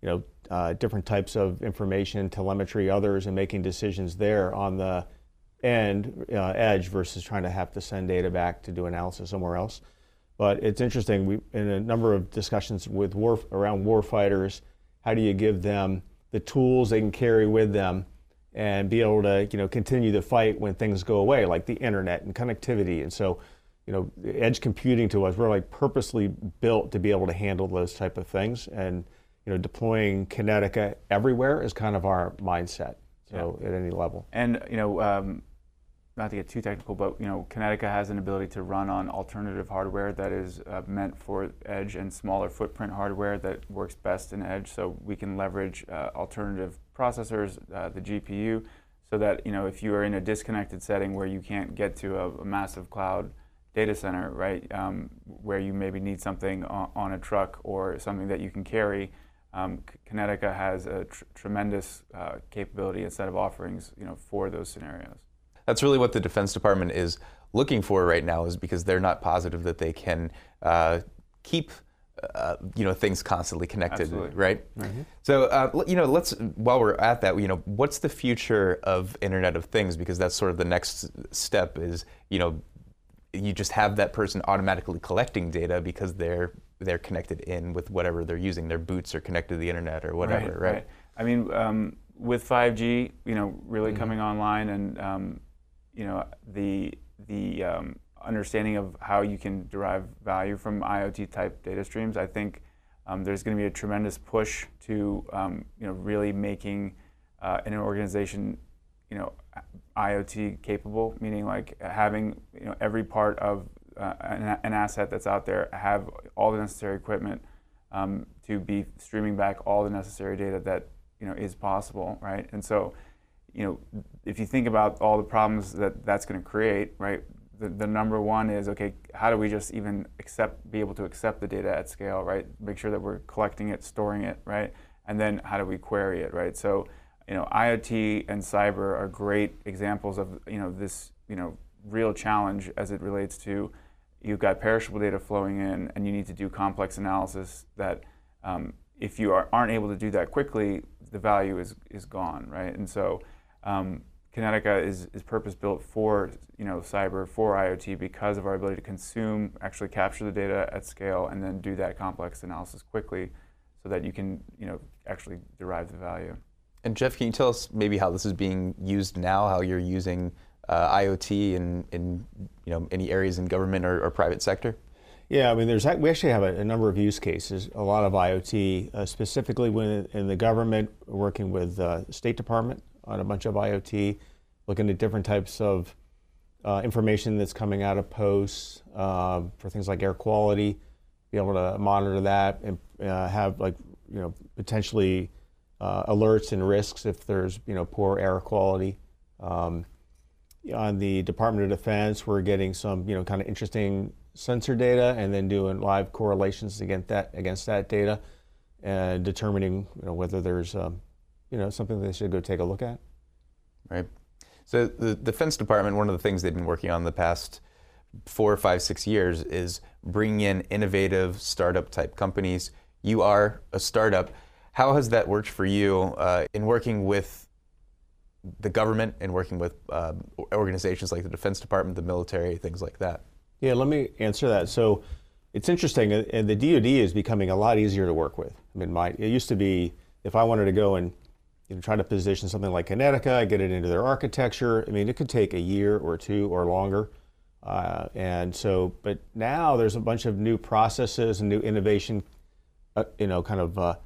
you know uh, different types of information, telemetry, others, and making decisions there on the end uh, edge versus trying to have to send data back to do analysis somewhere else. But it's interesting. We in a number of discussions with war around war fighters, how do you give them the tools they can carry with them and be able to you know continue the fight when things go away, like the internet and connectivity. And so, you know, edge computing to us, we're like purposely built to be able to handle those type of things. And you know, deploying Kinetica everywhere is kind of our mindset. So yeah. at any level. And you know, um, not to get too technical, but you know, Kinetica has an ability to run on alternative hardware that is uh, meant for edge and smaller footprint hardware that works best in edge. So we can leverage uh, alternative processors, uh, the GPU, so that you know if you are in a disconnected setting where you can't get to a, a massive cloud data center, right, um, where you maybe need something on, on, a truck or something that you can carry. Um, Kinetica has a tr- tremendous uh, capability and set of offerings, you know, for those scenarios that's really what the Defense Department is looking for right now, is because they're not positive that they can uh, keep. Uh, you know things constantly connected, Absolutely. right? Mm-hmm. So uh, you know, let's while we're at that, you know, what's the future of Internet of Things? Because that's sort of the next step. Is you know, you just have that person automatically collecting data because they're they're connected in with whatever they're using. Their boots are connected to the internet or whatever, right? right? right. I mean, um, with 5G, you know, really mm-hmm. coming online and um, you know the the um, understanding of how you can derive value from IoT type data streams. I think um, there's going to be a tremendous push to um, you know really making uh, an organization you know IoT capable, meaning like having you know every part of uh, an, an, asset that's out there have all the necessary equipment um, to be streaming back all the necessary data that you know is possible, right? And so you know, if you think about all the problems that that's going to create, right? The, the number one is okay. How do we just even accept, be able to accept the data at scale, right? Make sure that we're collecting it, storing it, right? And then how do we query it, right? So, you know, IoT and cyber are great examples of you know this you know real challenge as it relates to you've got perishable data flowing in, and you need to do complex analysis that um, if you are, aren't able to do that quickly, the value is is gone, right? And so um, Kinetica is, is purpose built for you know cyber for IoT because of our ability to consume, actually capture the data at scale, and then do that complex analysis quickly, so that you can you know actually derive the value. And Jeff, can you tell us maybe how this is being used now? How you're using uh, IoT in, in you know any areas in government or, or private sector? Yeah, I mean, there's we actually have a, a number of use cases. A lot of IoT, uh, specifically when in the government, working with uh, State Department on a bunch of IoT, looking at different types of uh, information that's coming out of posts uh, for things like air quality, be able to monitor that and uh, have like you know potentially uh, alerts and risks if there's you know poor air quality. Um, on the Department of Defense, we're getting some you know kind of interesting sensor data and then doing live correlations against that against that data and determining you know whether there's um, you know, something they should go take a look at. Right. So the Defense Department, one of the things they've been working on the past four, five, six years is bringing in innovative startup type companies. You are a startup. How has that worked for you uh, in working with the government and working with uh, organizations like the Defense Department, the military, things like that? Yeah, let me answer that. So it's interesting, and the DoD is becoming a lot easier to work with. I mean, my it used to be if I wanted to go and you know, try to position something like Kinetica, get it into their architecture. I mean, it could take a year or two or longer. Uh, and so, but now there's a bunch of new processes and new innovation, uh, you know, kind of, uh,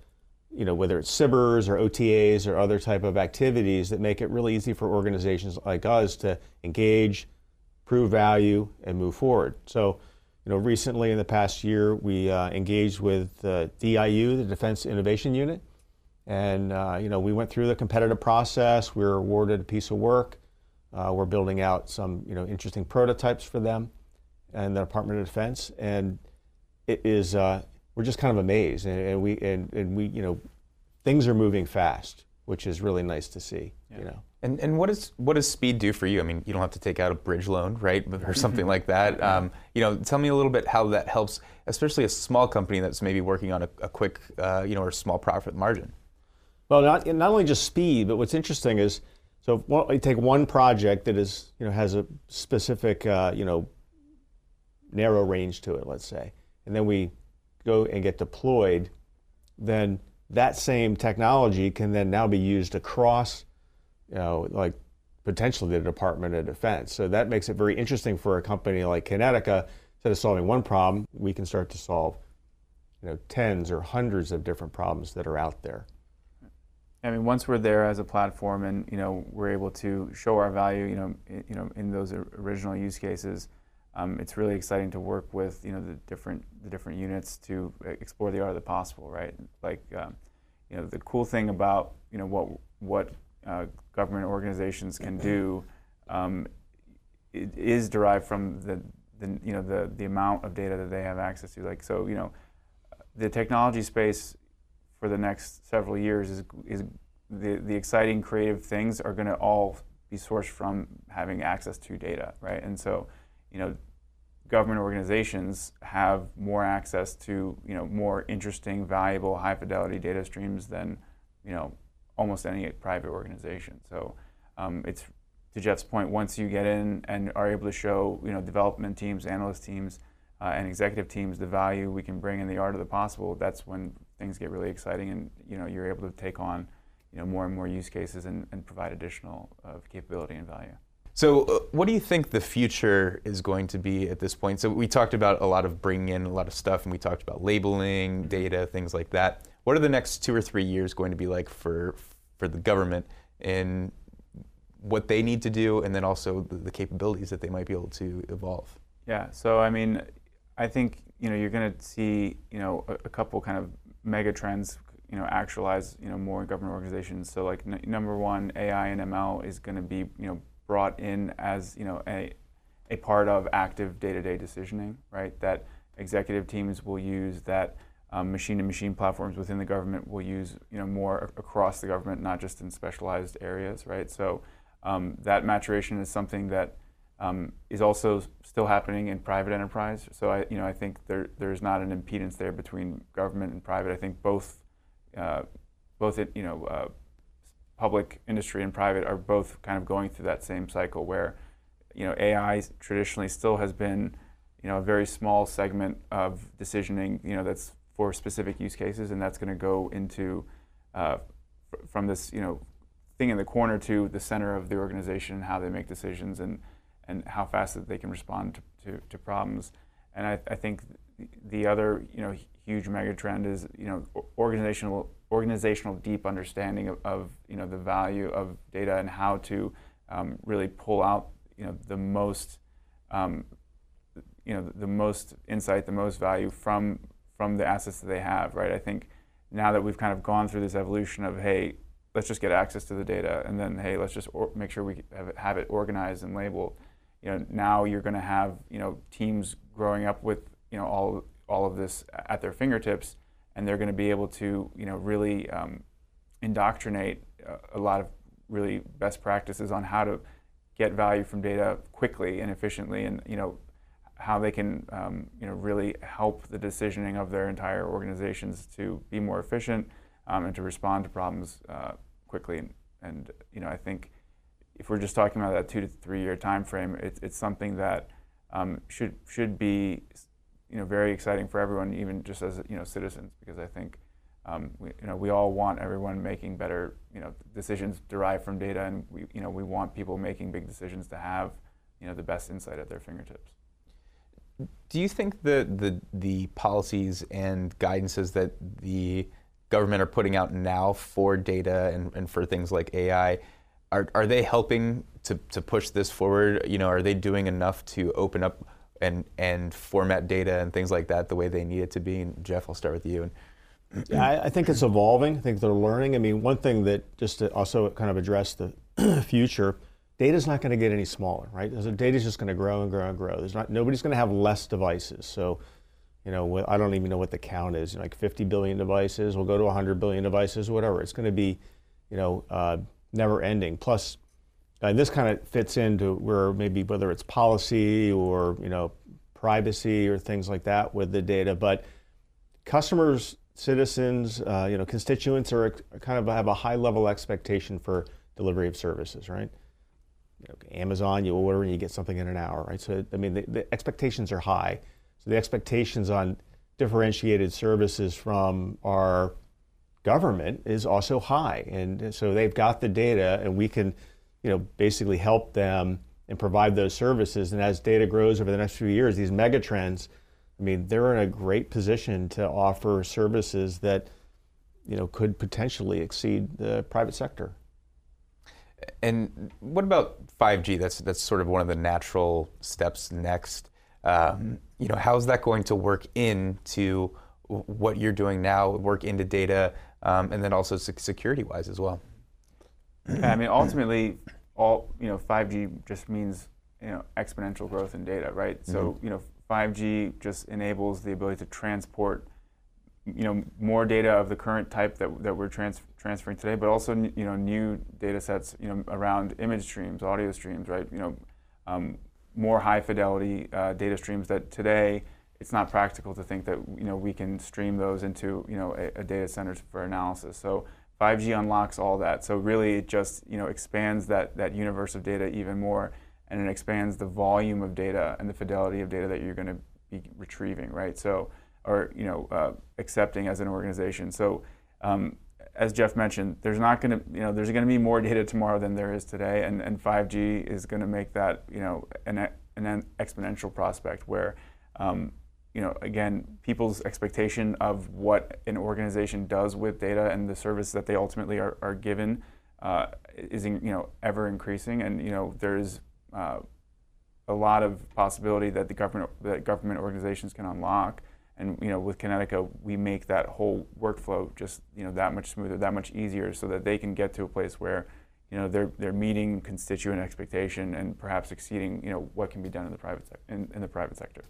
you know, whether it's SBIRs or OTAs or other type of activities that make it really easy for organizations like us to engage, prove value, and move forward. So, you know, recently in the past year, we uh, engaged with DIU, the Defense Innovation Unit, and uh, you know, we went through the competitive process. We were awarded a piece of work. Uh, we're building out some you know interesting prototypes for them and the Department of Defense, and it is uh, we're just kind of amazed, and, and, we and, and we you know things are moving fast, which is really nice to see. Yeah. You know. And, and what, is, what does speed do for you? I mean, you don't have to take out a bridge loan, right, or something like that. Um, you know, tell me a little bit how that helps, especially a small company that's maybe working on a, a quick, uh, you know, or small profit margin. Well, not, not only just speed, but what's interesting is, so you take one project that is, you know, has a specific, uh, you know, narrow range to it, let's say, and then we go and get deployed, then that same technology can then now be used across you know, like potentially the Department of Defense. So that makes it very interesting for a company like Kinetica. Instead of solving one problem, we can start to solve, you know, tens or hundreds of different problems that are out there. I mean, once we're there as a platform, and you know, we're able to show our value, you know, in, you know, in those original use cases, um, it's really exciting to work with, you know, the different the different units to explore the art of the possible, right? Like, um, you know, the cool thing about you know what what uh, government organizations can do um, is derived from the, the, you know the, the amount of data that they have access to. Like so, you know, the technology space for the next several years is is the the exciting creative things are going to all be sourced from having access to data, right? And so, you know, government organizations have more access to you know more interesting, valuable, high fidelity data streams than you know almost any private organization. So um, it's to Jeff's point. Once you get in and are able to show you know development teams, analyst teams, uh, and executive teams the value we can bring in the art of the possible, that's when things get really exciting, and you know you're able to take on you know more and more use cases and, and provide additional uh, capability and value. So, uh, what do you think the future is going to be at this point? So, we talked about a lot of bringing in a lot of stuff, and we talked about labeling, data, things like that. What are the next two or three years going to be like for for the government in what they need to do, and then also the, the capabilities that they might be able to evolve? Yeah. So I mean, I think you know you're going to see you know a, a, couple kind of mega trends you know actualize you know more in government organizations. So like n- number one, AI and ML is going to be you know brought in as you know a a part of active day-to-day decisioning, right? That executive teams will use that um, machine-to-machine platforms within the government will use you know more across the government, not just in specialized areas, right? So um, that maturation is something that um, is also still happening in private enterprise. So I you know I think there there's not an impedance there between government and private. I think both uh, both it, you know uh, public industry and private are both kind of going through that same cycle where you know AI traditionally still has been you know a very small segment of decisioning you know that's for specific use cases, and that's going to go into uh, from this you know thing in the corner to the center of the organization, and how they make decisions, and and how fast that they can respond to, to, to problems. And I, I, think the other you know huge mega trend is you know organizational organizational deep understanding of, of you know the value of data and how to um, really pull out you know the most um, you know the most insight, the most value from from the assets that they have, right? I think now that we've kind of gone through this evolution of, hey, let's just get access to the data, and then, hey, let's just or- make sure we have it, have it organized and labeled. You know, now you're going to have you know teams growing up with you know all all of this at their fingertips, and they're going to be able to you know really um, indoctrinate a, a lot of really best practices on how to get value from data quickly and efficiently, and you know how they can um, you know, really help the decisioning of their entire organizations to be more efficient um, and to respond to problems uh, quickly. And, and, you know, I think if we're just talking about that two to three year time frame, it, it's something that um, should should be you know very exciting for everyone, even just as you know citizens, because I think um, we, you know we all want everyone making better you know decisions derived from data, and we you know we want people making big decisions to have you know the best insight at their fingertips. Do you think the, the, the policies and guidances that the government are putting out now for data and, and for things like AI, are, are they helping to, to push this forward? You know, are they doing enough to open up and, and format data and things like that the way they need it to be? And Jeff, I'll start with you. Yeah, I, I think it's evolving. I think they're learning. I mean, one thing that just to also kind of address the future, data's not going to get any smaller, right? So data's just going to grow and grow and grow. There's not nobody's going to have less devices. So, you know, I don't even know what the count is. Like 50 billion devices, we'll go to 100 billion devices, whatever. It's going to be, you know, uh, never ending. Plus, and this kind of fits into where maybe whether it's policy or you know privacy or things like that with the data, but customers, citizens, uh, you know, constituents are kind of have a high level expectation for delivery of services, right? You know, Amazon, you order and you get something in an hour, right? So I mean, the, the expectations are high. So the expectations on differentiated services from our government is also high, and so they've got the data, and we can, you know, basically help them and provide those services. And as data grows over the next few years, these mega trends I mean, they're in a great position to offer services that, you know, could potentially exceed the private sector. And what about 5G? That's that's sort of one of the natural steps next. Um, you know, how's that going to work into what you're doing now? Work into data, um, and then also security-wise as well. Yeah, I mean, ultimately, all you know, 5G just means you know exponential growth in data, right? Mm-hmm. So you know, 5G just enables the ability to transport you know more data of the current type that, that we're trans- transferring today, but also you know new data sets you know around image streams, audio streams, right? You know um, more high fidelity uh, data streams that today it's not practical to think that you know we can stream those into you know a, a data center for analysis. So 5G unlocks all that. So really, it just you know expands that that universe of data even more and it expands the volume of data and the fidelity of data that you're going to be retrieving, right? So, or you know, uh, accepting as an organization. So, um, as Jeff mentioned, there's not going to, you know, there's going to be more data tomorrow than there is today, and, and 5G is going to make that, you know, an, an exponential prospect where, um, you know, again, people's expectation of what an organization does with data and the service that they ultimately are, are given uh, is, you know, ever increasing, and you know, there's uh, a lot of possibility that the government that government organizations can unlock. And you know, with Kinetica, we make that whole workflow just you know that much smoother, that much easier, so that they can get to a place where you know they're they're meeting constituent expectation and perhaps exceeding you know what can be done in the private in, in the private sector.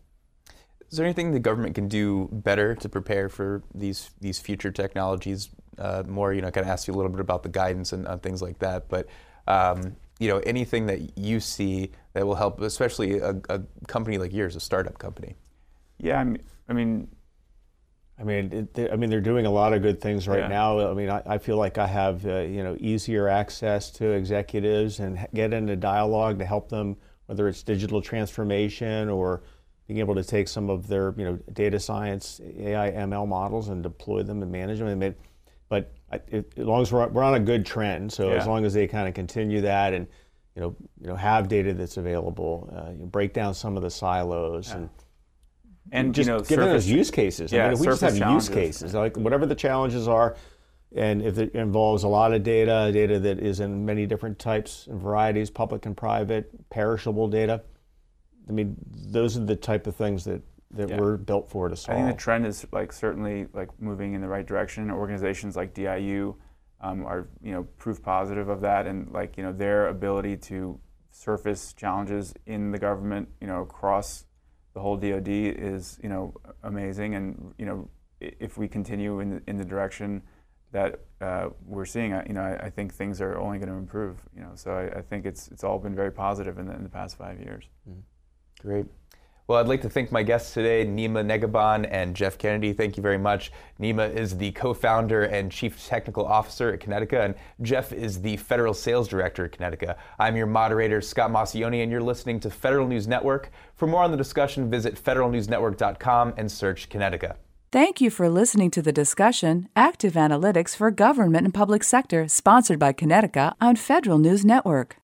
Is there anything the government can do better to prepare for these these future technologies? Uh, more, you know, kind of ask you a little bit about the guidance and, and things like that. But um, you know, anything that you see that will help, especially a, a company like yours, a startup company? Yeah, I mean, I mean, I mean, it, I mean, they're doing a lot of good things right yeah. now. I mean, I, I, feel like I have, uh, you know, easier access to executives and get into dialogue to help them, whether it's digital transformation or being able to take some of their, you know, data science, AI, ML models and deploy them and manage them. I mean, but it, as long as we're, we're on a good trend, so yeah. as long as they kind of continue that and you know you know have data that's available, uh, you know, break down some of the silos yeah. and and just you know, give surface, those use cases. Yeah, I mean, we just have use cases, like whatever the challenges are, and if it involves a lot of data, data that is in many different types and varieties, public and private, perishable data. I mean, those are the type of things that that yeah. we're built for to solve. I think the trend is like certainly like moving in the right direction. Organizations like DIU um, are you know proof positive of that, and like you know their ability to surface challenges in the government, you know across the whole DoD is you know amazing, and you know if we continue in the, in the direction that uh, we're seeing, you know, I, I, think things are only going to improve. You know, so I, I, think it's it's all been very positive in the, in the past five years. Mm-hmm. Great. Well, I'd like to thank my guests today, Nima Negahban and Jeff Kennedy. Thank you very much. Nima is the co founder and chief technical officer at Kinetica, and Jeff is the federal sales director at Kinetica. I'm your moderator, Scott Maucione, and you're listening to Federal News Network. For more on the discussion, visit federalnewsnetwork.com and search Kinetica. Thank you for listening to the discussion Active Analytics for Government and Public Sector, sponsored by Kinetica on Federal News Network.